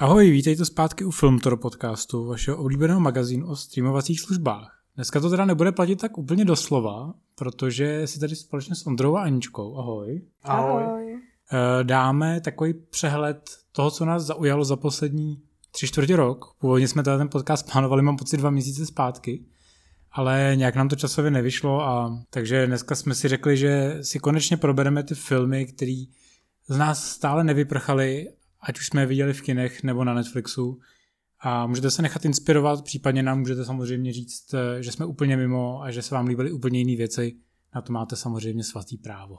Ahoj, vítejte zpátky u Filmtoro podcastu, vašeho oblíbeného magazínu o streamovacích službách. Dneska to teda nebude platit tak úplně doslova, protože si tady společně s Ondrou a Aničkou, ahoj, Ahoj. eh, dáme takový přehled toho, co nás zaujalo za poslední tři čtvrtě rok. Původně jsme teda ten podcast plánovali, mám pocit, dva měsíce zpátky, ale nějak nám to časově nevyšlo a takže dneska jsme si řekli, že si konečně probereme ty filmy, které z nás stále nevyprchaly, ať už jsme je viděli v kinech nebo na Netflixu. A můžete se nechat inspirovat, případně nám můžete samozřejmě říct, eh, že jsme úplně mimo a že se vám líbily úplně jiné věci. Na to máte samozřejmě svatý právo.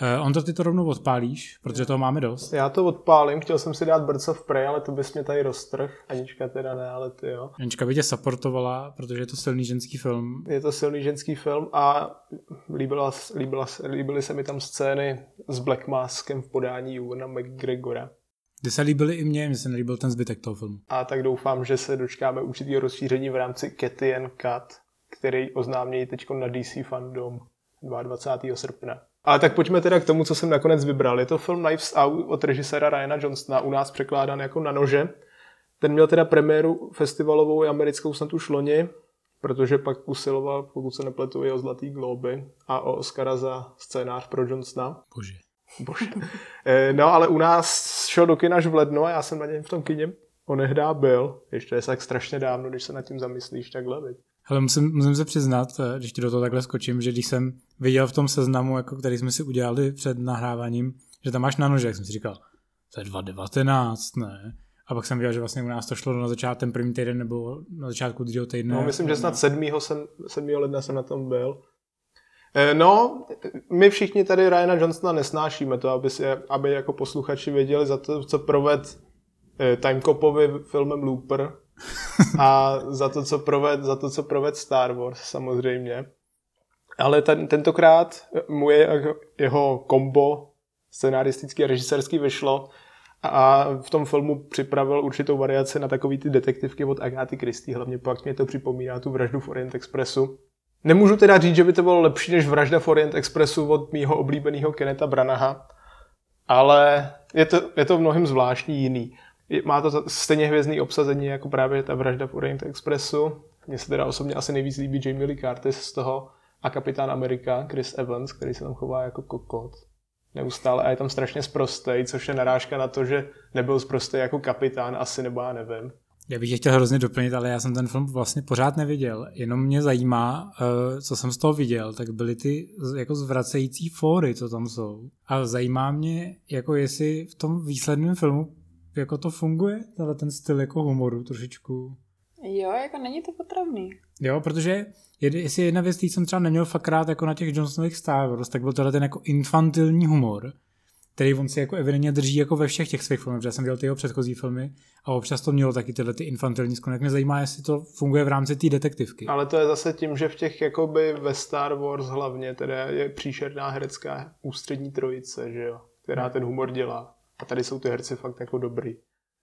Eh, On to ty to rovnou odpálíš, protože toho máme dost. Já to odpálím, chtěl jsem si dát Birds of Prey, ale to bys mě tady roztrh. Anička teda ne, ale ty jo. Janička by tě supportovala, protože je to silný ženský film. Je to silný ženský film a líbila, líbila, líbily se mi tam scény s Black Maskem v podání Ewana McGregora. Kdy se líbily i mně, mně se nelíbil ten zbytek toho filmu. A tak doufám, že se dočkáme určitého rozšíření v rámci Cathy and Cut, který oznámějí teď na DC Fandom 22. srpna. Ale tak pojďme teda k tomu, co jsem nakonec vybral. Je to film Knives Out od režiséra Ryana Johnsona, u nás překládán jako na nože. Ten měl teda premiéru festivalovou i americkou snad už loni, protože pak usiloval, pokud se nepletu, i o Zlatý globy a o Oscara za scénář pro Johnsona. Bože. Bože. Eh, No, ale u nás šel do kina až v lednu a já jsem na něm v tom kině onehdá byl. Ještě je tak strašně dávno, když se nad tím zamyslíš takhle, viď? Ale musím, musím se přiznat, eh, když ti do toho takhle skočím, že když jsem viděl v tom seznamu, jako který jsme si udělali před nahráváním, že tam máš na nože, jak jsem si říkal, to je 2019, ne? A pak jsem viděl, že vlastně u nás to šlo na začátek ten první týden nebo na začátku druhého týdne. No, myslím, že snad 7. Jsem, 7. ledna jsem na tom byl. Eh, No, my všichni tady Ryana Johnsona nesnášíme to, aby, si, aby jako posluchači věděli za to, co proved eh, Timecopovi filmem Looper a za to, co proved, za to, co proved Star Wars samozřejmě. Ale ten, tentokrát mu je jeho kombo scenaristický a režisérský vyšlo a v tom filmu připravil určitou variaci na takový ty detektivky od Agáty Christie, hlavně pak mě to připomíná tu vraždu v Orient Expressu. Nemůžu teda říct, že by to bylo lepší než vražda v Orient Expressu od mýho oblíbeného Keneta Branaha, ale je to, je to v mnohem zvláštní jiný. Má to stejně hvězdný obsazení jako právě ta vražda v Orient Expressu. Mně se teda osobně asi nejvíc líbí Jamie Lee Curtis z toho a kapitán Amerika Chris Evans, který se tam chová jako kokot neustále a je tam strašně sprostej, což je narážka na to, že nebyl sprostej jako kapitán, asi nebo já nevím. Já bych tě chtěl hrozně doplnit, ale já jsem ten film vlastně pořád neviděl. Jenom mě zajímá, eh, co jsem z toho viděl, tak byly ty jako zvracející fóry, co tam jsou. A zajímá mě, jako jestli v tom výsledném filmu jako to funguje, tenhle ten styl jako humoru trošičku. Jo, jako není to potravný. Jo, protože jed, jestli jedna věc, který jsem třeba neměl fakt rád jako na těch Johnsonových Star Wars, tak byl tohle ten jako infantilní humor, který on si jako evidentně drží jako ve všech těch svých filmech, protože já jsem viděl ty jeho předchozí filmy a občas to mělo taky tyhle ty infantilní sklony. Tak mě zajímá, jestli to funguje v rámci té detektivky. Ale to je zase tím, že v těch jakoby ve Star Wars hlavně teda je příšerná herecká ústřední trojice, že jo, která ten humor dělá. A tady jsou ty herci fakt jako dobrý.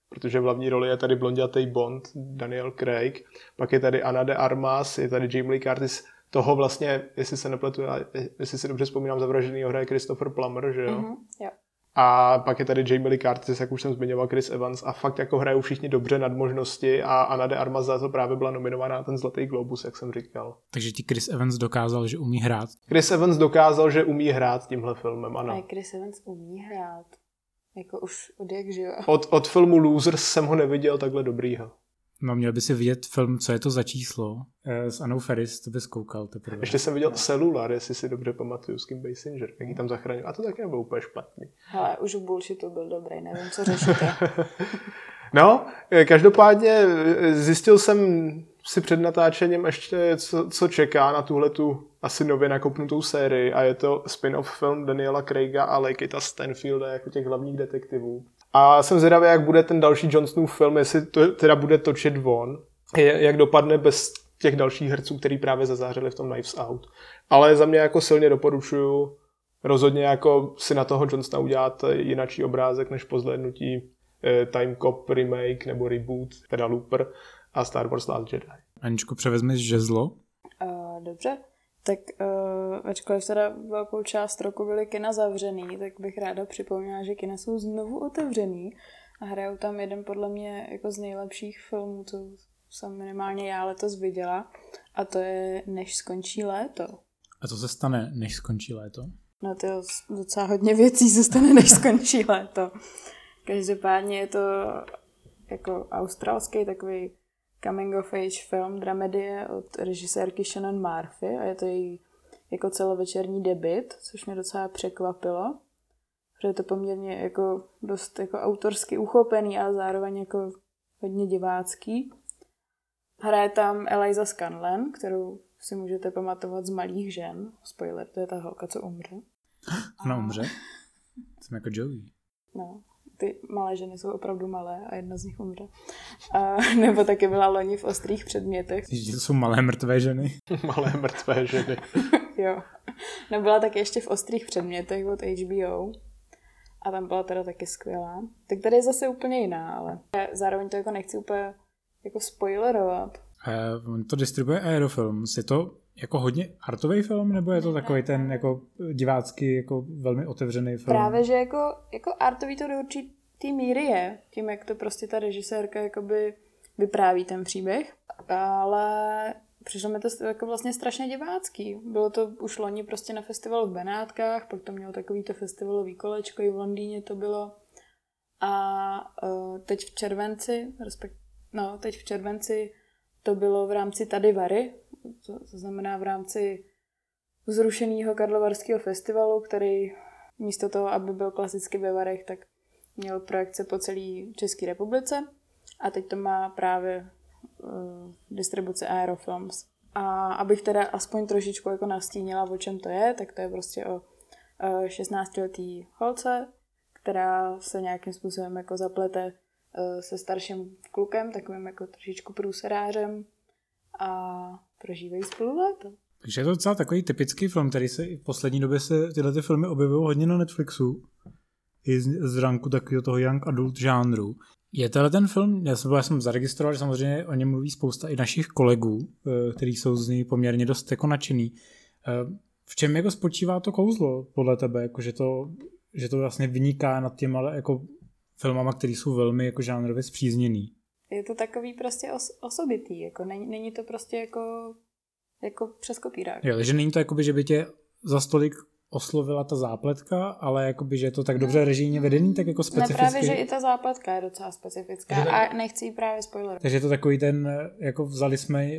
Protože v hlavní roli je tady blondětej Bond, Daniel Craig, pak je tady Ana de Armas, je tady Jamie Lee Curtis, toho vlastně, jestli se nepletu, já- jestli si dobře vzpomínám, zavražený hraje Christopher Plummer, že jo? Mhm, jo. A pak je tady Jamie Lee Curtis, jak už jsem zmiňoval, Chris Evans a fakt jako hrajou všichni dobře nad možnosti a Ana de Armas za to právě byla nominovaná na ten Zlatý globus, jak jsem říkal. Takže ti Chris Evans dokázal, že umí hrát. Chris Evans dokázal, že umí hrát tímhle filmem, A ano. Chris Evans umí hrát. Jako už od jak živa. Od, od filmu Losers jsem ho neviděl takhle dobrýho. No, měl by si vidět film, co je to za číslo, eh, s Anou Ferris, to bys koukal teprve. Ještě jsem viděl Cellular, jestli si dobře pamatuju, s Kim Basinger, jak ji tam zachraňuje. A to taky nebylo úplně špatný. Hele, už v bullshitu byl dobrý, nevím, co řešíte. No, eh, každopádně eh, zjistil jsem si před natáčením ještě, co, co čeká na tuhle tu asi nově nakopnutou sérii a je to spin-off film Daniela Craiga a Lakita Stanfielda jako těch hlavních detektivů. A jsem zvědavý, jak bude ten další Johnsonův film, jestli to teda bude točit on, je- jak dopadne bez těch dalších herců, který právě zazářili v tom Knives Out. Ale za mě jako silně doporučuju rozhodně jako si na toho Johnsona udělat jinačí obrázek než po zhlédnutí eh, Time Cop remake nebo reboot, teda Looper a Star Wars Last Jedi. Aničku, převezmeš žezlo? Uh, dobře. Tak uh, ačkoliv teda velkou část roku byly kina zavřený, tak bych ráda připomněla, že kina jsou znovu otevřený a hrajou tam jeden podle mě jako z nejlepších filmů, co jsem minimálně já letos viděla a to je Než skončí léto. A co se stane, než skončí léto? No to je docela hodně věcí se stane, než skončí léto. Každopádně je to jako australský takový coming of age film, dramedie od režisérky Shannon Murphy a je to její jako celovečerní debit, což mě docela překvapilo, protože je to poměrně jako dost jako autorsky uchopený, ale zároveň jako hodně divácký. Hraje tam Eliza Scanlon, kterou si můžete pamatovat z Malých žen. Spoiler, to je ta holka, co umře. Ona umře? Jsem jako Joey. No, ty malé ženy jsou opravdu malé a jedna z nich umře. A, nebo taky byla loni v ostrých předmětech. Že to jsou malé mrtvé ženy. Malé mrtvé ženy. jo. No byla taky ještě v ostrých předmětech od HBO. A tam byla teda taky skvělá. Tak tady je zase úplně jiná, ale zároveň to jako nechci úplně jako spoilerovat. Uh, on to distribuje Aerofilms. Je to jako hodně artový film, nebo je to takový ten jako divácký, jako velmi otevřený film? Právě, že jako, jako artový to do určitý míry je, tím, jak to prostě ta režisérka jakoby vypráví ten příběh, ale přišlo mi to jako vlastně strašně divácký. Bylo to už loni prostě na festivalu v Benátkách, pak to mělo takový to festivalový kolečko, i v Londýně to bylo. A uh, teď v červenci, respekt, no, teď v červenci to bylo v rámci Tady Vary, to, to znamená v rámci zrušeného Karlovarského festivalu, který místo toho, aby byl klasicky ve Varech, tak měl projekce po celé České republice a teď to má právě uh, distribuce Aerofilms. A abych teda aspoň trošičku jako nastínila, o čem to je, tak to je prostě o uh, eh, 16-letý holce, která se nějakým způsobem jako zaplete uh, se starším klukem, takovým jako trošičku průserářem a prožívají spolu léto. Takže je to docela takový typický film, který se v poslední době se tyhle ty filmy objevují hodně na Netflixu. I z, z ranku takového toho young adult žánru. Je tenhle ten film, já jsem, já jsem zaregistroval, že samozřejmě o něm mluví spousta i našich kolegů, eh, kteří jsou z ní poměrně dost jako nadšený. Eh, v čem jako spočívá to kouzlo podle tebe, jako že to, že to vlastně vyniká nad těma jako filmama, které jsou velmi jako žánrově zpřízněný? Je to takový prostě os- osobitý, jako není, není to prostě jako, jako přes kopírák. Jo, takže není to jakoby, že by tě za stolik oslovila ta zápletka, ale jakoby, že je to tak dobře no. režijně vedený, tak jako specificky. Ne, právě, že i ta zápletka je docela specifická že a nechci ji právě spoilerovat. Takže je to takový ten, jako vzali jsme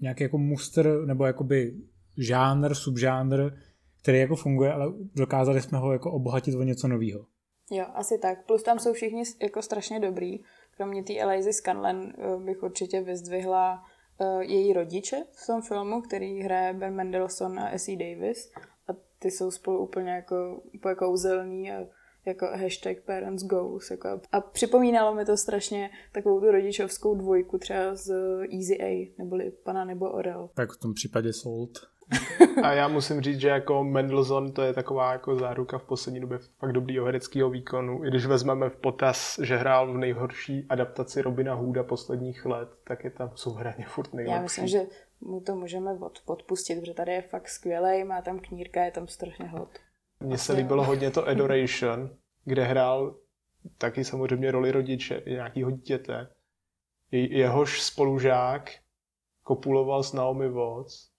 nějaký jako muster, nebo jakoby žánr, subžánr, který jako funguje, ale dokázali jsme ho jako obohatit o něco nového. Jo, asi tak. Plus tam jsou všichni jako strašně dobrý. Kromě té Elizy Scanlon eh, bych určitě vyzdvihla uh, její rodiče v tom filmu, který hraje Ben Mendelssohn a Essie Davis. A ty jsou spolu úplně jako úplně kouzelný a jako hashtag parents goes. Jako. A připomínalo mi to strašně takovou tu rodičovskou dvojku třeba z Easy A, neboli Pana nebo Orel. Tak v tom případě Sold. A já musím říct, že jako Mendelssohn to je taková jako záruka v poslední době fakt dobrýho hereckého výkonu. I když vezmeme v potaz, že hrál v nejhorší adaptaci Robina Hooda posledních let, tak je tam souhraně furt nejlepší. Já myslím, že mu to můžeme podpustit, protože tady je fakt skvělý, má tam knírka, je tam strašně hot. Mně se líbilo hodně to Adoration, kde hrál taky samozřejmě roli rodiče, nějakýho dítěte. Jehož spolužák kopuloval s Naomi Watts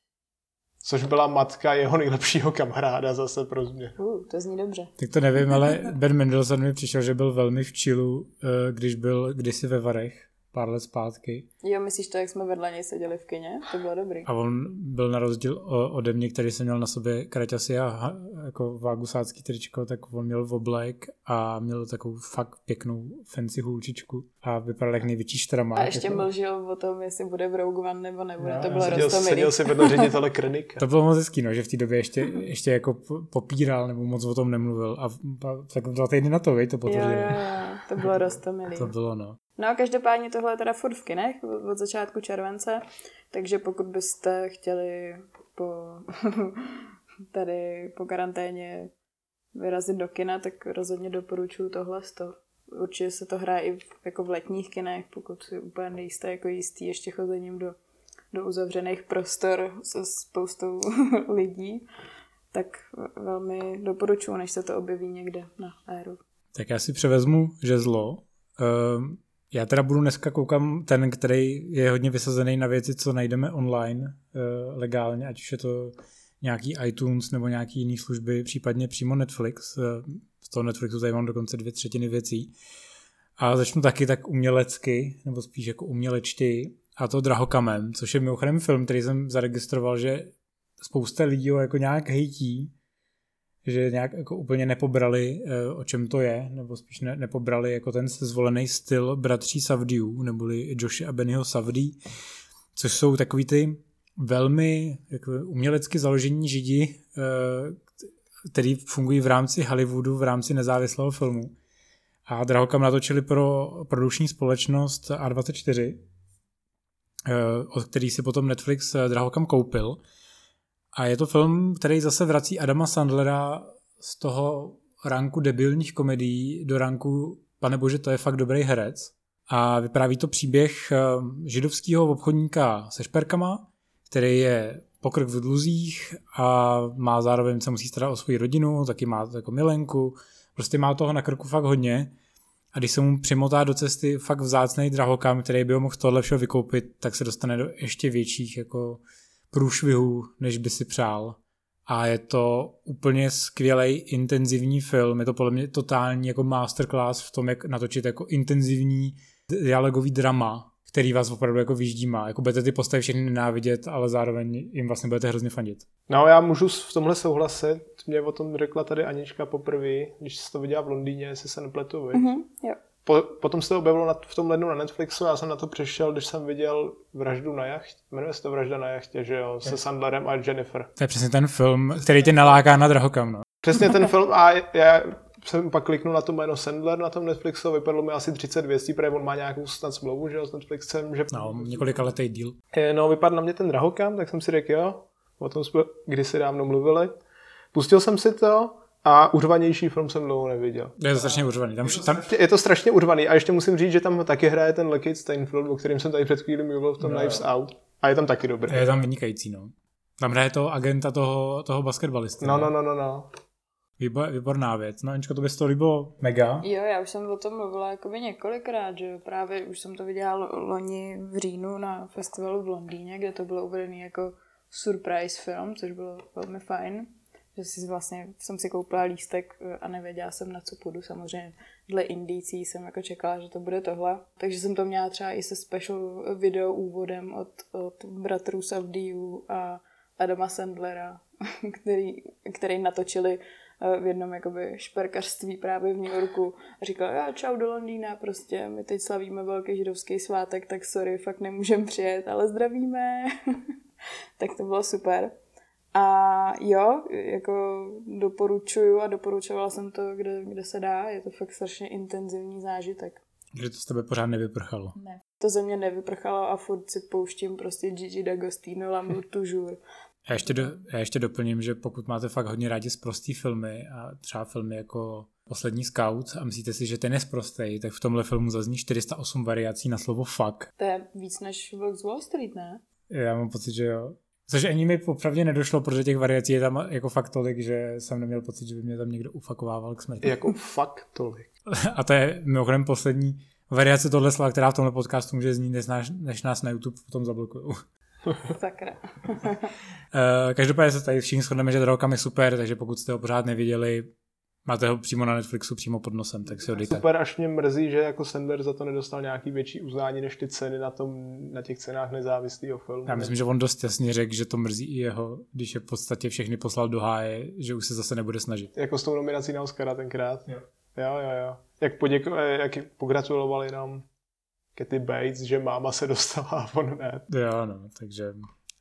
což byla matka jeho nejlepšího kamaráda zase pro změnu. Uh, to zní dobře. Tak to nevím, ale Ben Mendelsohn mi přišel, že byl velmi v čilu, eh, když byl kdysi ve Varech pár let zpátky. Jo, myslíš to, jak jsme vedle něj seděli v kině? To bylo dobrý. A on byl na rozdíl ode mě, který jsem měl na sobě kraťasy a jako vágusácký tričko, tak on měl v oblek a měl takovou fakt pěknou fancy hůlčičku a vypadal jak největší štramák. A ještě jako... mlžil o tom, jestli bude v Rogue One nebo nebude, no, to bylo seděl, seděl si vedle ředitele Krenika. to bylo moc hezký, no, že v té době ještě, ještě jako popíral nebo moc o tom nemluvil a tak dva týdny na to, vej, to potvrdil. Jo, jo, jo, to bylo rostomilý. to bylo, no. No a každopádně tohle je teda furt v kinech od začátku července, takže pokud byste chtěli po tady po karanténě vyrazit do kina, tak rozhodně doporučuji tohle. To. Určitě se to hraje i v, jako v letních kinech, pokud si úplně nejste jako jistý ještě chozením do, do uzavřených prostor se spoustou lidí, tak velmi doporučuji, než se to objeví někde na éru. Tak já si převezmu žezlo Uh, já teda budu dneska koukám ten, který je hodně vysazený na věci, co najdeme online uh, legálně, ať už je to nějaký iTunes nebo nějaký jiný služby, případně přímo Netflix. Z toho Netflixu tady mám dokonce dvě třetiny věcí. A začnu taky tak umělecky, nebo spíš jako umělečty, a to Drahokamem, což je mimochodem film, který jsem zaregistroval, že spousta lidí ho jako nějak hejtí, že nějak jako úplně nepobrali, eh, o čem to je, nebo spíš ne, nepobrali jako ten zvolený styl bratří Savdiů, neboli Joshi a Bennyho Savdí, což jsou takový ty velmi jako umělecky založení židi, eh, který fungují v rámci Hollywoodu, v rámci nezávislého filmu. A Drahokam natočili pro produkční společnost A24, eh, od který si potom Netflix Drahokam koupil. A je to film, který zase vrací Adama Sandlera z toho ranku debilních komedií do ranku, pane bože, to je fakt dobrý herec. A vypráví to příběh eh, židovského obchodníka se šperkama, který je pokrk v dluzích a má zároveň se musí starat o svou rodinu, taky má jako milenku, prostě má toho na krku fakt hodně. A když se mu přimotá do cesty fakt vzácný drahokam, který by ho mohl tohle všeho vykoupit, tak se dostane do ještě větších jako průšvihů, než by si přál. A je to úplně skvělý intenzivní film. Je to podle mě totální jako masterclass v tom, jak natočit jako intenzivní dialogový drama, který vás opravdu jako vyždímá. Jako budete ty postavy všechny nenávidět, ale zároveň jim vlastně budete hrozně fandit. No já můžu v tomhle souhlasit. Mě o tom řekla tady Anička poprvé, když se to viděla v Londýně, jestli se nepletu, mm-hmm, jo. Po, potom se to objevilo na, v tom lednu na Netflixu, já jsem na to přišel, když jsem viděl Vraždu na jachtě, jmenuje se to Vražda na jachtě, že jo, se Sandlerem a Jennifer. To je přesně ten film, který tě naláká na drahokam, no. Přesně ten film a já jsem pak kliknul na to jméno Sandler na tom Netflixu, vypadlo mi asi 30 věcí, protože on má nějakou snad smlouvu, že jo, s Netflixem, že... No, několika letý díl. No, vypadl na mě ten drahokam, tak jsem si řekl, jo, o tom jsme kdysi dávno mluvili. Pustil jsem si to a urvanější film jsem dlouho neviděl. Je to strašně urvaný. Tam, tam... Je to strašně urvaný a ještě musím říct, že tam taky hraje ten Lakeith Steinfeld, o kterém jsem tady před chvíli mluvil v tom no. Knives Out. A je tam taky dobrý. Je tam vynikající, no. Tam hraje to agenta toho, toho basketbalisty. No, no, no, no, no. Výbor, výborná věc. No, Aničko, to by se to líbilo mega. Jo, já už jsem o tom mluvila jakoby několikrát, že právě už jsem to viděla loni v říjnu na festivalu v Londýně, kde to bylo uvedený jako surprise film, což bylo velmi fajn že si vlastně jsem si koupila lístek eh, a nevěděla jsem, na co půjdu. Samozřejmě dle indicí jsem jako čekala, že to bude tohle. Takže jsem to měla třeba i se special video úvodem od, od bratrů Savdiu a Adama Sandlera, který, který natočili eh, v jednom jakoby šperkařství právě v New Yorku a říkal, já čau do Londýna, prostě my teď slavíme velký židovský svátek, tak sorry, fakt nemůžeme přijet, ale zdravíme. tak to bylo super. A jo, jako doporučuju a doporučovala jsem to, kde, kde se dá. Je to fakt strašně intenzivní zážitek. Že to z tebe pořád nevyprchalo. Ne. To ze mě nevyprchalo a furt si pouštím prostě Gigi D'Agostino, L'amour toujours. Já ještě, do, já ještě doplním, že pokud máte fakt hodně rádi zprostý filmy a třeba filmy jako Poslední scout a myslíte si, že ten je zprostý, tak v tomhle filmu zazní 408 variací na slovo fuck. To je víc než Vlk z Wall Street, ne? Já mám pocit, že jo. Což ani mi popravdě nedošlo, protože těch variací je tam jako fakt tolik, že jsem neměl pocit, že by mě tam někdo ufakovával k smrti. Jako fakt tolik. A to je mimochodem poslední variace tohle slova, která v tomhle podcastu může znít, než nás, než nás na YouTube potom zablokují. Sakra. Eh, každopádně se tady všichni shodneme, že Drogokam je super, takže pokud jste ho pořád neviděli, Máte ho přímo na Netflixu, přímo pod nosem, tak si ho dejte. Super, až mě mrzí, že jako Sender za to nedostal nějaký větší uznání než ty ceny na, tom, na těch cenách nezávislého filmu. Já myslím, že on dost jasně řekl, že to mrzí i jeho, když je v podstatě všechny poslal do háje, že už se zase nebude snažit. Jako s tou nominací na Oscara tenkrát. Jo. Jo, jo, jo. Jak, poděko, jak pogratulovali nám Katy Bates, že máma se dostala a on ne. Jo, no, takže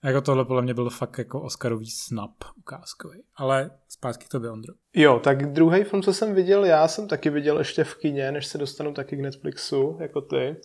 jako tohle podle mě byl fakt jako Oscarový snap ukázkový. Ale zpátky k tobě, Ondro. Jo, tak druhý film, co jsem viděl, já jsem taky viděl ještě v kině, než se dostanu taky k Netflixu, jako ty.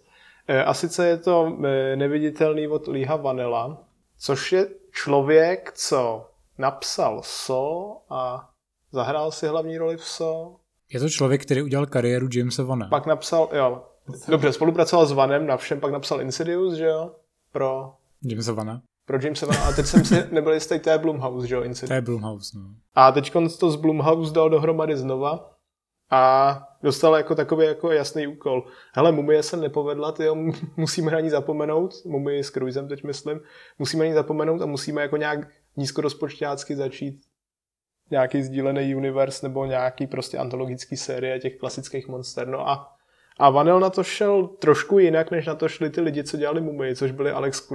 E, a sice je to e, Neviditelný od Líha Vanilla, což je člověk, co napsal So a zahrál si hlavní roli v So. Je to člověk, který udělal kariéru Jamesa Vana. Pak napsal, jo, dobře, spolupracoval s Vanem na všem, pak napsal Insidious, že jo, pro... Jamesa Vana pro Jamesa Vana. A teď jsem si nebyl jistý, to je Blumhouse, že jo? To je Blumhouse, no. A teď to z Blumhouse dal dohromady znova. a dostal jako takový jako jasný úkol. Hele, mumie se nepovedla, ty musíme na ní zapomenout, mumie s Cruisem teď myslím, musíme na ní zapomenout a musíme jako nějak nízkorozpočtácky začít nějaký sdílený univerz nebo nějaký prostě antologický série těch klasických monster. No a, a Vanel na to šel trošku jinak, než na to šli ty lidi, co dělali mumii, což byli Alex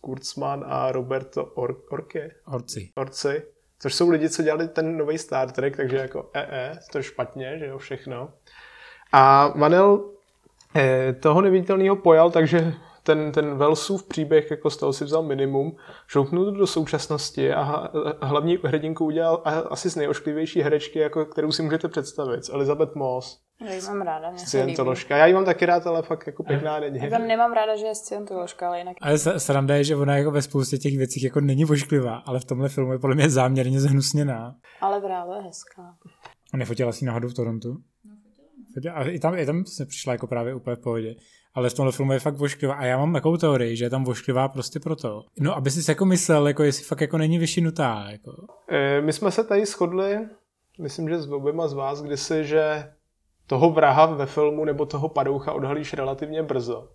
Kurtzman a Roberto Or- Orke. Orci. Orci. Což jsou lidi, co dělali ten nový Star Trek, takže jako ee, e, to je špatně, že jo, všechno. A Vanel eh, toho neviditelného pojal, takže ten, ten Velsův příběh, jako z toho si vzal minimum, šoupnul do současnosti a hlavní hrdinku udělal asi z nejošklivější herečky, jako, kterou si můžete představit, Elizabeth Moss. Já ji mám ráda, mě Scientoložka. Já ji mám taky rád, ale fakt jako pěkná není. Já tam nemám ráda, že je scientoložka, ale jinak... Ale sranda je, že ona jako ve spoustě těch věcí jako není vošklivá, ale v tomhle filmu je podle mě záměrně zhnusněná. Ale právě je hezká. A nefotila si náhodou v Torontu? No, a i tam, i tam se přišla jako právě úplně v pohodě ale v tomhle filmu je fakt vošklivá. A já mám takovou teorii, že je tam vošklivá prostě proto. No, aby si jako myslel, jako jestli fakt jako není vyšinutá. Jako. E, my jsme se tady shodli, myslím, že s oběma z vás, kdysi, že toho vraha ve filmu nebo toho padoucha odhalíš relativně brzo.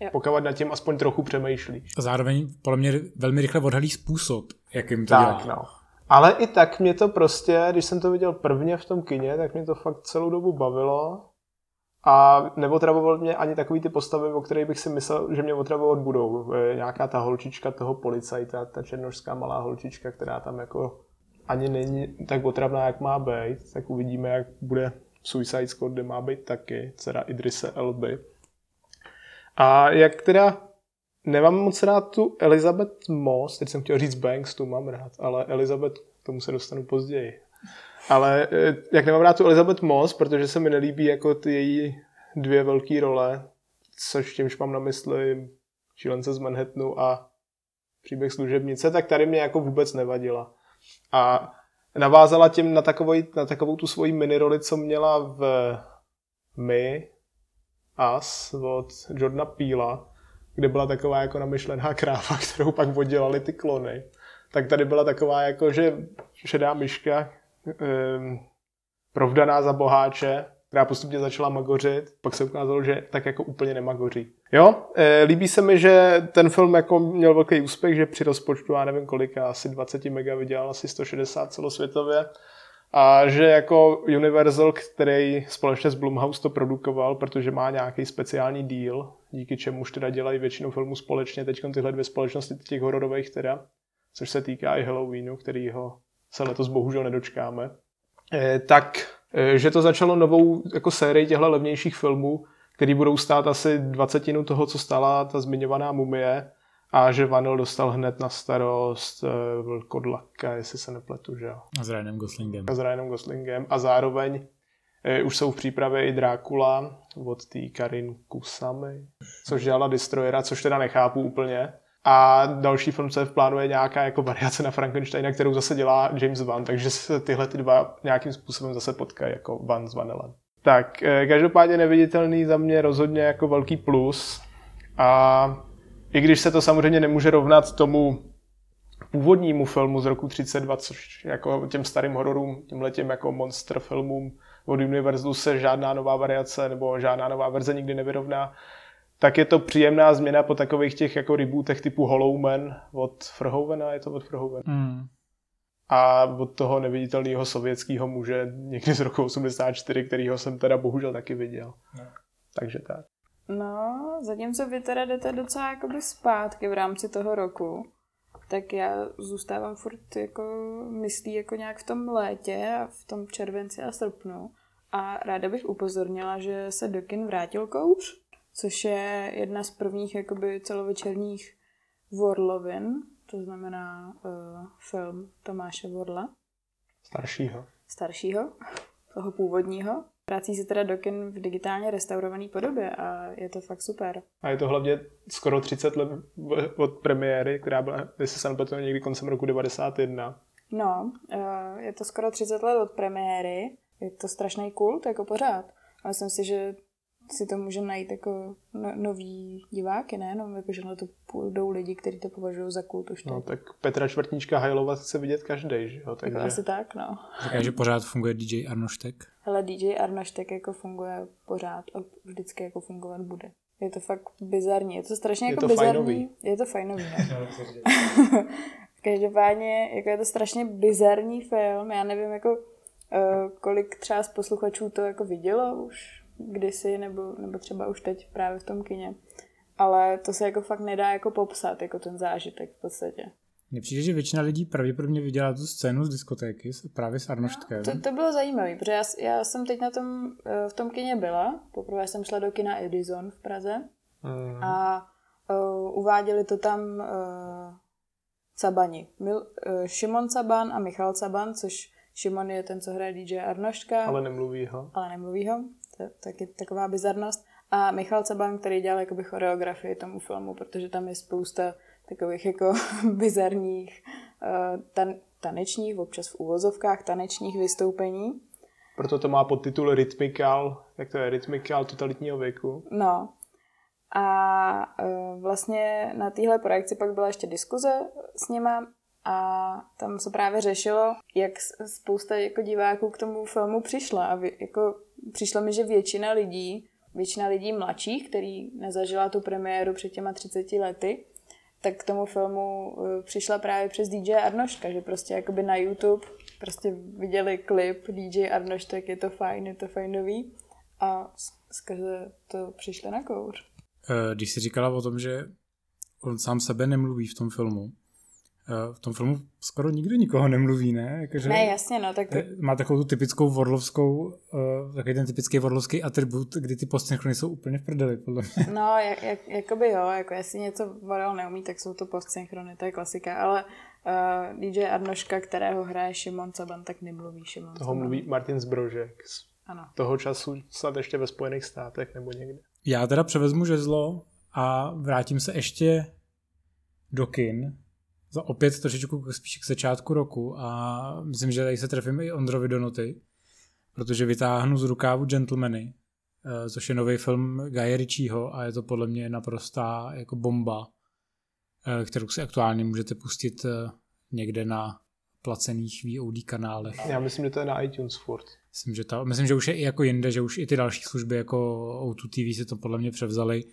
Jo. Pokud nad tím aspoň trochu přemýšlíš. A zároveň podle mě velmi rychle odhalí způsob, jakým to tak, dělá. No. Ale i tak mě to prostě, když jsem to viděl prvně v tom kině, tak mě to fakt celou dobu bavilo. A neotravoval mě ani takový ty postavy, o kterých bych si myslel, že mě otravovat budou. E, nějaká ta holčička toho policajta, ta černožská malá holčička, která tam jako ani není tak otravná, jak má být. Tak uvidíme, jak bude Suicide Squad, kde má být taky, dcera Idrise Elby. A jak teda nemám moc rád tu Elizabeth Moss, teď jsem chtěl říct Banks, tu mám rád, ale Elizabeth, k tomu se dostanu později. Ale eh, jak nemám rád tu Elizabeth Moss, protože se mi nelíbí jako ty její dvě velké role, což tímž mám na mysli Šílence z Manhattanu a příběh služebnice, tak tady mě jako vůbec nevadila. A navázala tím na, takovou, na takovou tu svoji miniroli, co měla v My, As od Jordana Píla, kde byla taková jako namyšlená kráva, kterou pak oddělali ty klony. Tak tady byla taková jako, že šedá myška, Ehm, provdaná za boháče, která postupně začala magořit, pak se ukázalo, že tak jako úplně nemagoří. Jo, e, líbí se mi, že ten film jako měl velký úspěch, že při rozpočtu, já nevím kolik, asi 20 mega vydělal asi 160 celosvětově a že jako Universal, který společně s Blumhouse to produkoval, protože má nějaký speciální deal, díky čemuž teda dělají většinu filmů společně, teď tyhle dvě společnosti těch hororových teda, což se týká i Halloweenu, ho se letos bohužel nedočkáme, eh, tak že to začalo novou jako sérii těchto levnějších filmů, který budou stát asi dvacetinu toho, co stála ta zmiňovaná mumie a že Vanil dostal hned na starost eh, Vlkodlaka, jestli se nepletu, že jo. A s Ryanem Goslingem. A s Ryanem Goslingem a zároveň už jsou v přípravě i Drákula od té Karin Kusamy, což dělala Destroyera, což teda nechápu úplně. A další film, co je v plánu, je nějaká jako variace na Frankensteina, kterou zase dělá James Wan, takže se tyhle ty dva nějakým způsobem zase potkají jako Van s Vanelem. Tak, eh, každopádně neviditelný za mě rozhodně jako velký plus. A i když se to samozřejmě nemůže rovnat tomu původnímu filmu z roku 32, což jako těm starým hororům, těmhletěm jako monster filmům od Universalu se žádná nová variace nebo žádná nová verze nikdy nevyrovná, tak je to příjemná změna po takových těch jako rebootech typu Hollow Man od Frhovena, je to od Frhovena. Mm. A od toho neviditelného sovětského muže někdy z roku 84, kterýho jsem teda bohužel taky viděl. No. Takže tak. No, zatímco vy teda jdete docela jakoby zpátky v rámci toho roku, tak já zůstávám furt jako myslí jako nějak v tom létě a v tom červenci a srpnu. A ráda bych upozornila, že se do kin vrátil kouř což je jedna z prvních jakoby celovečerních Vorlovin, to znamená uh, film Tomáše Vorla. Staršího. Staršího, toho původního. Vrací se teda do kin v digitálně restaurované podobě a je to fakt super. A je to hlavně skoro 30 let od premiéry, která byla, jestli se nepletu, někdy koncem roku 91. No, uh, je to skoro 30 let od premiéry. Je to strašný kult, jako pořád. A myslím si, že si to může najít jako no, nový diváky, ne? No, jako, že na to půjdou lidi, kteří to považují za kult už No, tak Petra Čtvrtníčka Hajlova chce vidět každý, že jo? Jako Takže asi tak, no. Říká, že pořád funguje DJ Arnoštek. Ale DJ Arnoš tak jako funguje pořád a vždycky jako fungovat bude. Je to fakt bizarní. Je to strašně Je jako to bizarní. fajnový. Je to fajnový. No. Každopádně jako je to strašně bizarní film. Já nevím, jako uh, kolik třeba z posluchačů to jako vidělo už kdysi, nebo, nebo třeba už teď právě v tom kině. Ale to se jako fakt nedá jako popsat, jako ten zážitek v podstatě. Mně přijde, že většina lidí pravděpodobně viděla tu scénu z diskotéky právě s Arnoštkem. To, to bylo zajímavé, protože já, já jsem teď na tom, eh, v tom kině byla. Poprvé jsem šla do kina Edison v Praze. mm, a uh, uváděli to tam uh, Cabani. Mil, uh, Šimon Caban a Michal Caban, což Šimon je ten, co hraje DJ Arnoštka, ale nemluví ho. ale nemluví ho. To je taky taková bizarnost. A Michal Caban, který dělal jakoby choreografii tomu filmu, protože tam je spousta takových jako bizarních uh, tan- tanečních, občas v úvozovkách tanečních vystoupení. Proto to má podtitul Rytmikal, jak to je, Rytmikal totalitního věku. No. A uh, vlastně na téhle projekci pak byla ještě diskuze s nima a tam se právě řešilo, jak spousta jako diváků k tomu filmu přišla. A vy, jako, přišlo mi, že většina lidí, většina lidí mladších, který nezažila tu premiéru před těma 30 lety, tak k tomu filmu uh, přišla právě přes DJ Arnoštka, že prostě jakoby na YouTube prostě viděli klip DJ Arnoštek, je to fajn, je to fajnový a skrze to přišli na kouř. Eh, Když jsi říkala o tom, že on sám sebe nemluví v tom filmu, eh, v tom filmu skoro nikdo nikoho nemluví, ne? Jakože Ne, jasně, no, tak eh, má takovou tu typickou vorlovskou, eh, takový ten typický vorlovský atribut, kdy ty postsynchrony jsou úplně v prdeli, podle mě. no, jak, jak, jakoby jo, jako jestli něco Vorel neumí, tak jsou to postsynchrony, to je klasika, ale uh, DJ Arnoška, kterého hraje Šimon Caban, tak nemluví Šimon Toho Caban. mluví Martin Zbrožek. Z Ano. toho času snad ještě ve Spojených státech nebo někde. Já teda převezmu žezlo a vrátím se ještě do kin za opět trošičku spíš k začátku roku a myslím, že tady se trefím i Ondrovi do noty, protože vytáhnu z rukávu Gentlemany, eh, což je nový film Guy Ritchieho a je to podle mě naprostá jako bomba, eh, kterou si aktuálně můžete pustit eh, někde na placených VOD kanálech. Já myslím, že to je na iTunes furt. Myslím, že, ta, myslím, že už je i jako jinde, že už i ty další služby jako O2 TV si to podle mě převzali.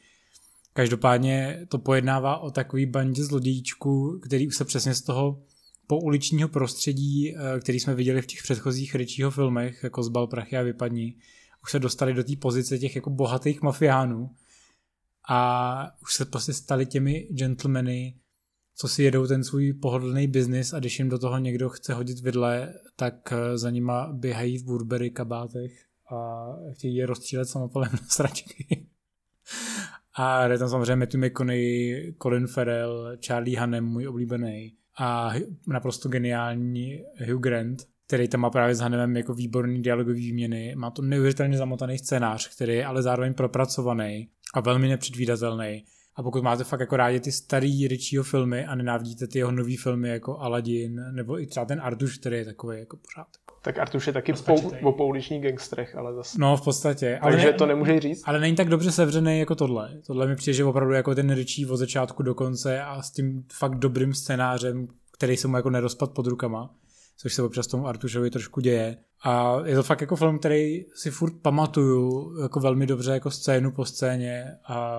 Každopádně to pojednává o takový bandě zlodějíčků, který už se přesně z toho pouličního prostředí, eh, který jsme viděli v těch předchozích Richieho filmech, jako Zbal prachy a vypadní, už se dostali do té pozice těch jako bohatých mafiánů a už se prostě stali těmi gentlemany, co si jedou ten svůj pohodlný biznis a když jim do toho někdo chce hodit vidle, tak eh, za nima běhají v Burberry kabátech a chtějí je rozstřílet samopalem na sračky. A je tam samozřejmě Matthew McConaughey, Colin Farrell, Charlie Hunnam, můj oblíbený a naprosto geniální Hugh Grant, který tam má právě s Hannemem jako výborný dialogový výměny. Má to neuvěřitelně zamotaný scénář, který je ale zároveň propracovaný a velmi nepředvídatelný. A pokud máte fakt jako rádi ty starý Richieho filmy a nenávidíte ty jeho nový filmy jako Aladdin, nebo i třeba ten Artuš, který je takový jako pořád. Tak Artuš je taky pou, o pouličních gangstrech, ale zase. No v podstatě. Ale Takže ne, to nemůže říct. ale není tak dobře sevřený jako tohle. Tohle mi přijde, že opravdu jako ten Richie od začátku do konce a s tím fakt dobrým scénářem, který se mu jako nerozpad pod rukama, což se občas tomu Artušovi trošku děje. A je to fakt jako film, který si furt pamatuju jako velmi dobře jako scénu po scéně a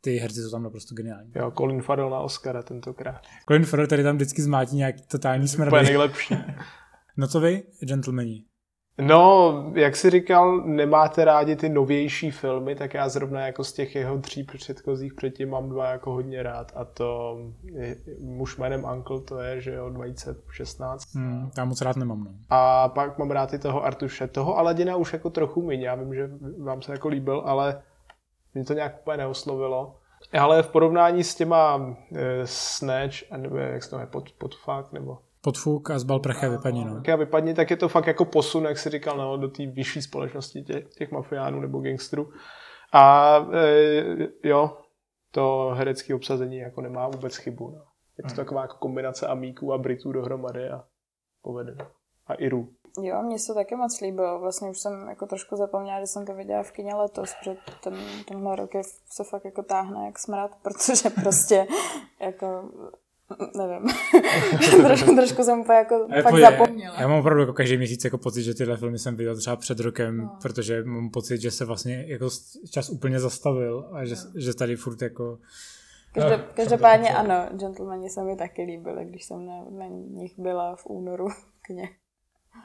ty herci jsou tam naprosto geniální. Jo, Colin Farrell na Oscara tentokrát. Colin Farrell tady tam vždycky zmátí nějaký totální Úplně smrdy. nejlepší. No co vy, gentlemani? No, jak jsi říkal, nemáte rádi ty novější filmy, tak já zrovna jako z těch jeho tří předchozích předtím mám dva jako hodně rád a to je, muž jménem Uncle, to je, že jo, 2016. Hmm, já moc rád nemám, no. A pak mám rád i toho Artuše. Toho Aladina už jako trochu míň, já vím, že vám se jako líbil, ale mě to nějak úplně neoslovilo. Ale v porovnání s těma e, Snatch, a nebo jak se to jmenuje, pod, podfakt, nebo Podfuk a zbal prachy a vypadni, no. tak a vypadni, tak je to fakt jako posun, jak jsi říkal, no, do té vyšší společnosti těch, těch mafiánů nebo gangsterů. A e, jo, to herecké obsazení jako nemá vůbec chybu. No. Je to taková jako kombinace amíků a Britů dohromady a povedené. A Iru. Jo, mně se to taky moc líbilo. Vlastně už jsem jako trošku zapomněla, že jsem to viděla v kině letos, protože ten, tenhle rok je, se fakt jako táhne jak smrad, protože prostě jako nevím. trošku, trošku jsem úplně jako Ale fakt pojď, zapomněla. Já mám opravdu jako každý měsíc jako pocit, že tyhle filmy jsem viděl třeba před rokem, No. protože mám pocit, že se vlastně jako čas úplně zastavil a že, že tady furt jako Každé, No, každopádně ano, Gentlemani se mi taky líbily, když jsem na, na nich byla v únoru v kině.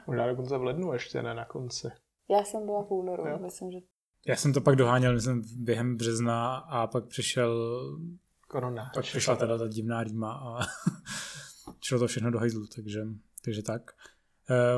Možná dokonce v lednu ještě, ne na konci. Já jsem byla v únoru, Jo. myslím, že Já jsem to pak doháněl, myslím, během března a pak přišel, Korona. pak přišla teda ta divná rýma a šlo to všechno do hajzlu, takže, takže tak.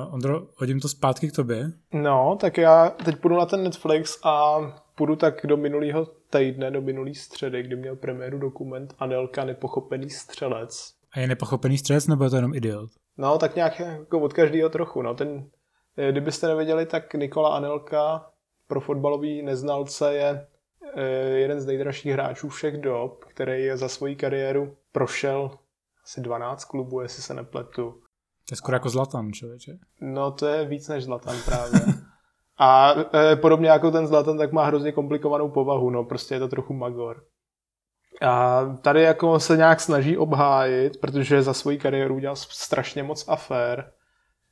Uh, Ondro, hodím to zpátky k tobě. No, tak já teď půjdu na ten Netflix a půjdu tak do minulého týdne, do minulý středy, kdy měl premiéru dokument Anelka nepochopený střelec. A je nepochopený stres, nebo je to jenom idiot? No, tak nějak jako od každého trochu. No. Ten, eh, kdybyste nevěděli, tak Nikola Anelka pro fotbalový neznalce je eh, jeden z nejdražších hráčů všech dob, který je za svoji kariéru prošel asi 12 klubů, jestli se nepletu. To je skoro jako Zlatan, člověče. No to je víc než Zlatan právě. A e, podobně jako ten Zlatan, tak má hrozně komplikovanou povahu, no prostě je to trochu magor. A tady jako se nějak snaží obhájit, protože za svoji kariéru udělal strašně moc afér.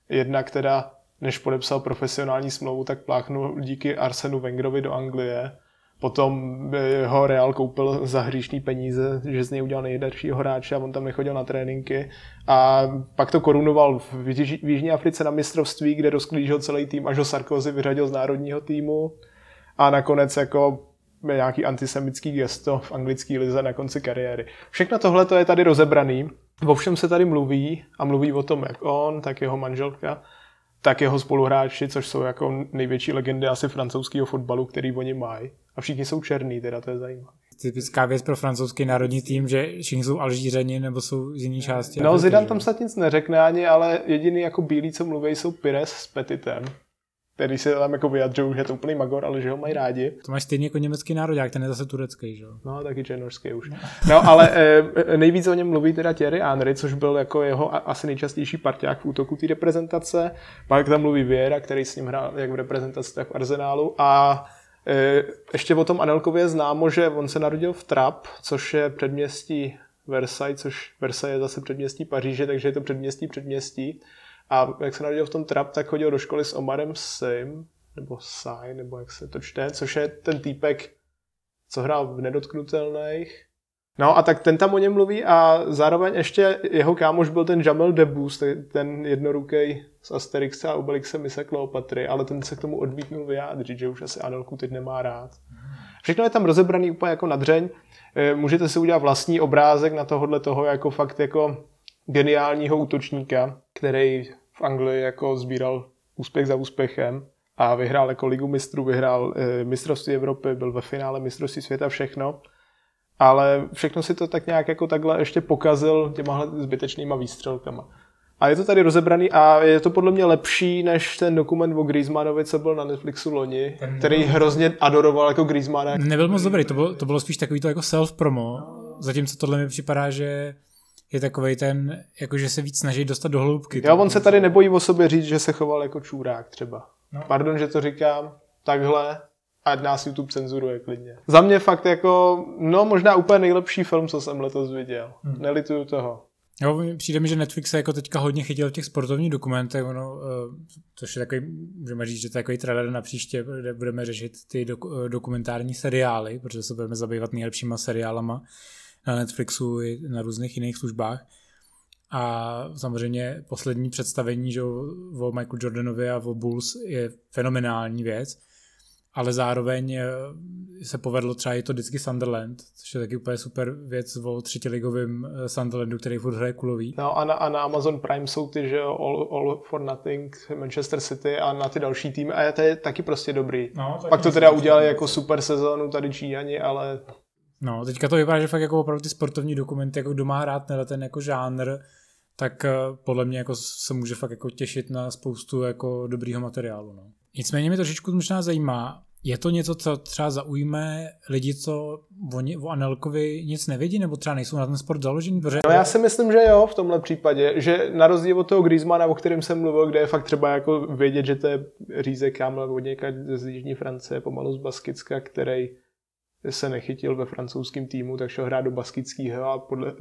Jednak teda, než podepsal profesionální smlouvu, tak pláchnul díky Arsenu Wengerovi do Anglie. Potom ho Real koupil za hříšní peníze, že z něj udělal nejdaršího hráče a on tam nechodil na tréninky. A pak to korunoval v Již- v Jižní Africe na mistrovství, kde rozklížil celý tým, až ho Sarkozy vyřadil z národního týmu. A nakonec jako nějaký antisemický gesto v anglické lize na konci kariéry. Všechno tohle je tady rozebraný. O všem se tady mluví a mluví o tom, jak on, tak jeho manželka, tak jeho spoluhráči, což jsou jako největší legendy asi francouzského fotbalu, který oni mají. A všichni jsou černý, teda to je zajímavé. Typická věc pro francouzský národní tým, že všichni jsou Alžířani nebo jsou z jiné části. No, Zidane tam snad nic neřekne ani, ale jediný jako bílí, co mluví, jsou Pires s Petitem, který se tam jako vyjadřují, že je to úplný magor, ale že ho mají rádi. To máš stejně jako německý národák, ten je zase turecký, že jo? No, taky černožský už. No, ale e, nejvíc o něm mluví teda Thierry Henry, což byl jako jeho asi nejčastější parťák v útoku té reprezentace. Pak tam mluví Viera, který s ním hrál jak v reprezentaci, tak v Arsenálu. A e, ještě o tom Anelkově je známo, že on se narodil v Trap, což je předměstí Versailles, což Versailles je zase předměstí Paříže, takže je to předměstí předměstí. A jak se narodil v tom Trap, tak chodil do školy s Omarem Sim, nebo Sai, nebo jak se to čte, což je ten týpek, co hrál v Nedotknutelných. No a tak ten tam o něm mluví a zároveň ještě jeho kámoš byl ten Jamel Debbouze, ten jednorukej z Asterixa a Obelixe mise Kleopatry, ale ten se k tomu odmítnul vyjádřit, že už asi Anelku teď nemá rád. Všechno je tam rozebraný úplně jako na dřeň. Eh, Můžete si udělat vlastní obrázek na tohohle toho jako fakt jako geniálního útočníka, který v Anglii jako sbíral úspěch za úspěchem a vyhrál jako ligu mistrů, vyhrál eh, mistrovství Evropy, byl ve finále mistrovství světa, všechno. Ale všechno si to tak nějak jako takhle ještě pokazil těmahle zbytečnýma výstřelkama. A je to tady rozebraný a je to podle mě lepší než ten dokument o Griezmannovi, co byl na Netflixu loni, který hrozně adoroval jako Griezmana. Nebyl moc dobrý, to bylo, to bylo spíš takový to jako self-promo, zatímco tohle mi připadá, že je takový ten, jako že se víc snaží dostat do hloubky. Jo, on se tady nebojí o sobě říct, že se choval jako čurák třeba. No. Pardon, že to říkám takhle, ať nás YouTube cenzuruje klidně. Za mě fakt jako, no možná úplně nejlepší film, co jsem letos viděl. Hmm. Nelituju toho. Jo, přijde mi, že Netflix se jako teďka hodně chytil v těch sportovních dokumentech, ono, eh, což je takový, můžeme říct, že to je takový trailer na příště, kde budeme řešit ty dok- eh, dokumentární seriály, protože se budeme zabývat nejlepšíma seriálama na Netflixu i na různých jiných službách. A samozřejmě poslední představení že, o Michael Jordanovi a o Bulls je fenomenální věc, ale zároveň eh, se povedlo třeba i to vždycky Sunderland, což je taky úplně super věc o třetiligovém eh, Sunderlandu, který furt hraje kulový. No a na, a na Amazon Prime jsou ty, že All, All for Nothing, Manchester City a na ty další týmy a je to je taky prostě dobrý. No, Pak to teda udělali jako super sezónu tady Číňani, ale No, teďka to vypadá, že fakt jako opravdu ty sportovní dokumenty, jako kdo má hrát tenhle ten jako žánr, tak eh, podle mě jako se může fakt jako těšit na spoustu jako dobrýho materiálu. No. Nicméně mě trošičku možná zajímá, Je to něco, co třeba zaujme lidi, co oni o Anelkovi nic nevědí, nebo třeba nejsou na ten sport založení? Protože... No já si myslím, že jo, v tomhle případě, že na rozdíl od toho Griezmana, o kterém jsem mluvil, kde je fakt třeba jako vědět, že to je řízek Kamel od někaď z Jižní Francie, pomalu z Baskicka, který se nechytil ve francouzském týmu, tak šel hrát do baskického a, podle,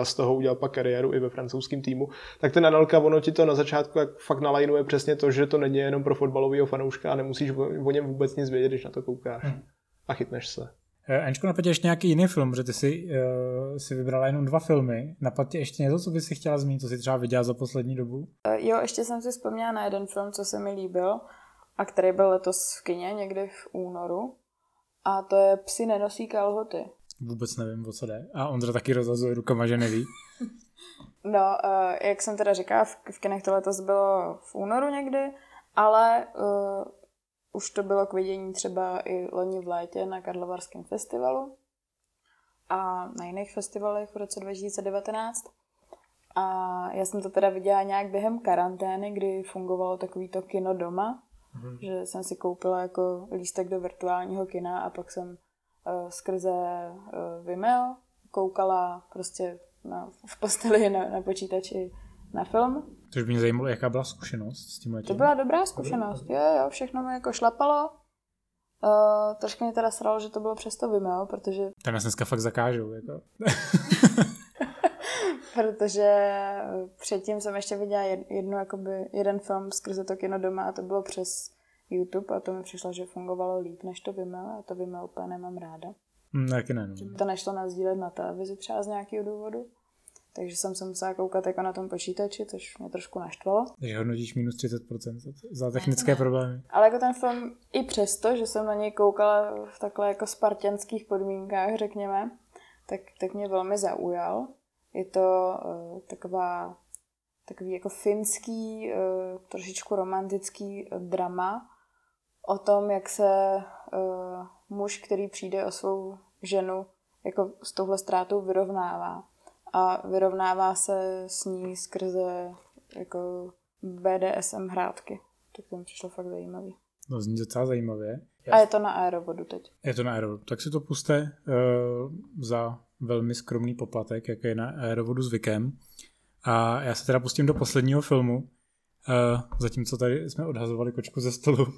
a z toho udělal pak kariéru i ve francouzském týmu. Tak ten Anelka, ono ti to na začátku jak fakt nalajnuje přesně to, že to není jenom pro fotbalového fanouška a nemusíš o, něm vůbec nic vědět, když na to koukáš. Hmm. A chytneš se. Eh, Ančko, napadě ještě nějaký jiný film, že ty si, uh, si vybrala jenom dva filmy. Napadě ještě něco, co bys si chtěla zmínit, co jsi třeba viděla za poslední dobu? Jo, ještě jsem si vzpomněla na jeden film, co se mi líbil a který byl letos v kině někdy v únoru. A to je Psi nenosí kalhoty. Vůbec nevím, o co jde. A Ondra taky rozhazuje rukama, že neví. no, uh, jak jsem teda říkala, v, v kinech to letos bylo v únoru někdy, ale uh, už to bylo k vidění třeba i loni v létě na Karlovarském festivalu a na jiných festivalech v roce 2019. A já jsem to teda viděla nějak během karantény, kdy fungovalo takový to kino doma, Mm-hmm. Že jsem si koupila jako lístek do virtuálního kina a pak jsem uh, skrze uh, Vimeo koukala prostě na, v posteli na, na počítači na film. Což by mě zajímalo, jaká byla zkušenost s tím To byla dobrá zkušenost, jo, jo, všechno mi jako šlapalo. Uh, trošku mě teda sralo, že to bylo přes to Vimeo, protože... Tam nás dneska fakt zakážou, jako. protože předtím jsem ještě viděla jednu, jakoby, jeden film skrze to kino doma a to bylo přes YouTube a to mi přišlo, že fungovalo líp než to Vimeo a to Vimeo úplně nemám ráda. Mm, taky ne. No. To nešlo nazdílet na televizi třeba z nějakého důvodu. Takže jsem se musela koukat jako na tom počítači, což mě trošku naštvalo. Takže hodnotíš minus 30% za technické problémy. Ale jako ten film, i přesto, že jsem na něj koukala v takhle jako spartianských podmínkách, řekněme, tak, tak mě velmi zaujal. Je to uh, taková, takový jako finský, uh, trošičku romantický uh, drama o tom, jak se uh, muž, který přijde o svou ženu, jako s touhle ztrátou vyrovnává. A vyrovnává se s ní skrze jako BDSM hrátky. Tak to mi přišlo fakt zajímavý. No, zní docela zajímavě. A je to na aerovodu teď. Je to na aerovodu. Tak si to puste uh, za velmi skromný poplatek, jak je na aerovodu zvykem. A já se teda pustím do posledního filmu, uh, zatímco tady jsme odhazovali kočku ze stolu. Uh,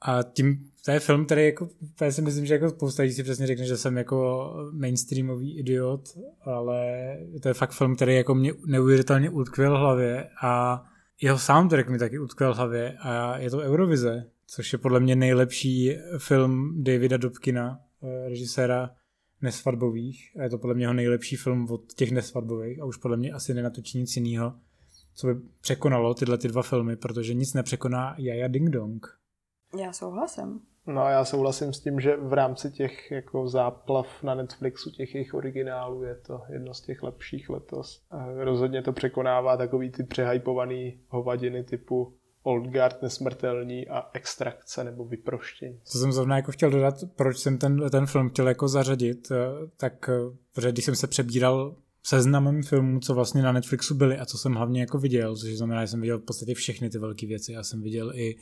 a tím, to je film, který jako, já si myslím, že jako spousta lidí si přesně řekne, že jsem jako mainstreamový idiot, ale to je fakt film, který jako mě neuvěřitelně utkvěl hlavě a jeho soundtrack mi taky utkvěl hlavě a je to Eurovize, což je podle mě nejlepší film Davida Dobkina, režiséra nesvatbových a je to podle mě jeho nejlepší film od těch nesvatbových a už podle mě asi nenatočí nic jiného, co by překonalo tyhle ty dva filmy, protože nic nepřekoná Jaja Ding Dong. Já souhlasím. No a já souhlasím s tím, že v rámci těch jako záplav na Netflixu, těch jejich originálů, je to jedno z těch lepších letos. A rozhodně to překonává takový ty přehypovaný hovadiny typu Old Guard nesmrtelní a extrakce nebo vyproštění. Co jsem zrovna jako chtěl dodat, proč jsem ten, ten film chtěl jako zařadit, eh, tak eh, protože když jsem se přebíral seznamem filmů, co vlastně na Netflixu byly a co jsem hlavně jako viděl, což znamená, že jsem viděl v podstatě všechny ty velké věci. Já jsem viděl i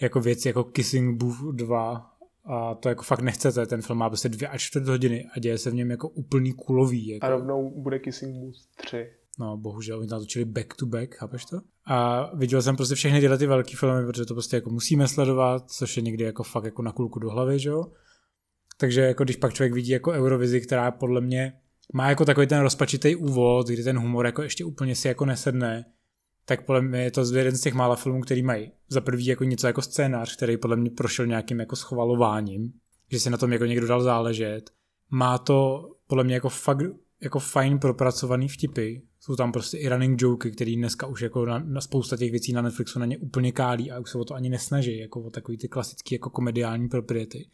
jako věci jako Kissing Booth 2 a to jako fakt nechcete, ten film má prostě dvě až čtvrt hodiny a děje se v něm jako úplný kulový. Jako. A rovnou bude Kissing Booth 3. No, bohužel, oni natočili back to back, chápeš to? A viděl jsem prostě všechny tyhle ty velké filmy, protože to prostě jako musíme sledovat, což je někdy jako fakt jako na kulku do hlavy, že jo? Takže jako když pak člověk vidí jako Eurovizi, která podle mě má jako takový ten rozpačitý úvod, kdy ten humor jako ještě úplně si jako nesedne, tak podle mě je to jeden z těch mála filmů, který mají za prvý jako něco jako scénář, který podle mě prošel nějakým jako schvalováním, že si na tom jako někdo dal záležet. Má to podle mě jako fakt jako fajn propracovaný vtipy. Jsou tam prostě i running joky, který dneska už jako na, na spousta těch věcí na Netflixu na ně úplně kálí a už se o to ani nesnaží, jako o takový ty klasický jako komediální propriety,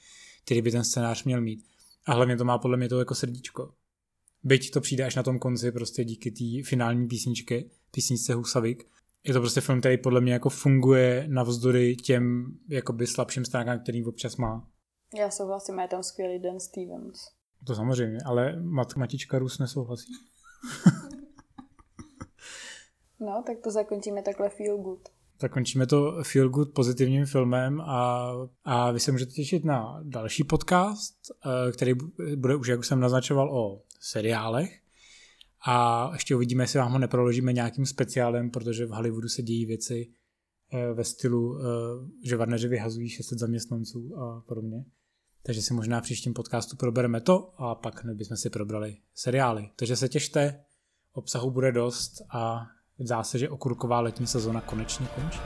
který by ten scénář měl mít. A hlavně to má podle mě to jako srdíčko. Byť to přijde až na tom konci prostě díky té finální písničky, písničce Husavik. Je to prostě film, který podle mě jako funguje navzdory těm jakoby slabším stránkám, který občas má. Já souhlasím, je tam skvělý Dan Stevens. To samozřejmě, ale mat, matička Rus nesouhlasí. no, tak to zakončíme takhle feel good. Tak končíme to feel good pozitivním filmem a, a vy se můžete těšit na další podcast, eh, který bude už, jak jsem naznačoval, o seriálech. A ještě uvidíme, jestli vám ho neproložíme nějakým speciálem, protože v Hollywoodu se dějí věci eh, ve stylu, eh, že Warneri vyhazují 600 zaměstnanců a podobně. Takže si možná v příštím podcastu probereme to a pak bychom si probrali seriály. Takže se těšte, obsahu bude dost a zdá se, že okurková letní sezona konečně končí.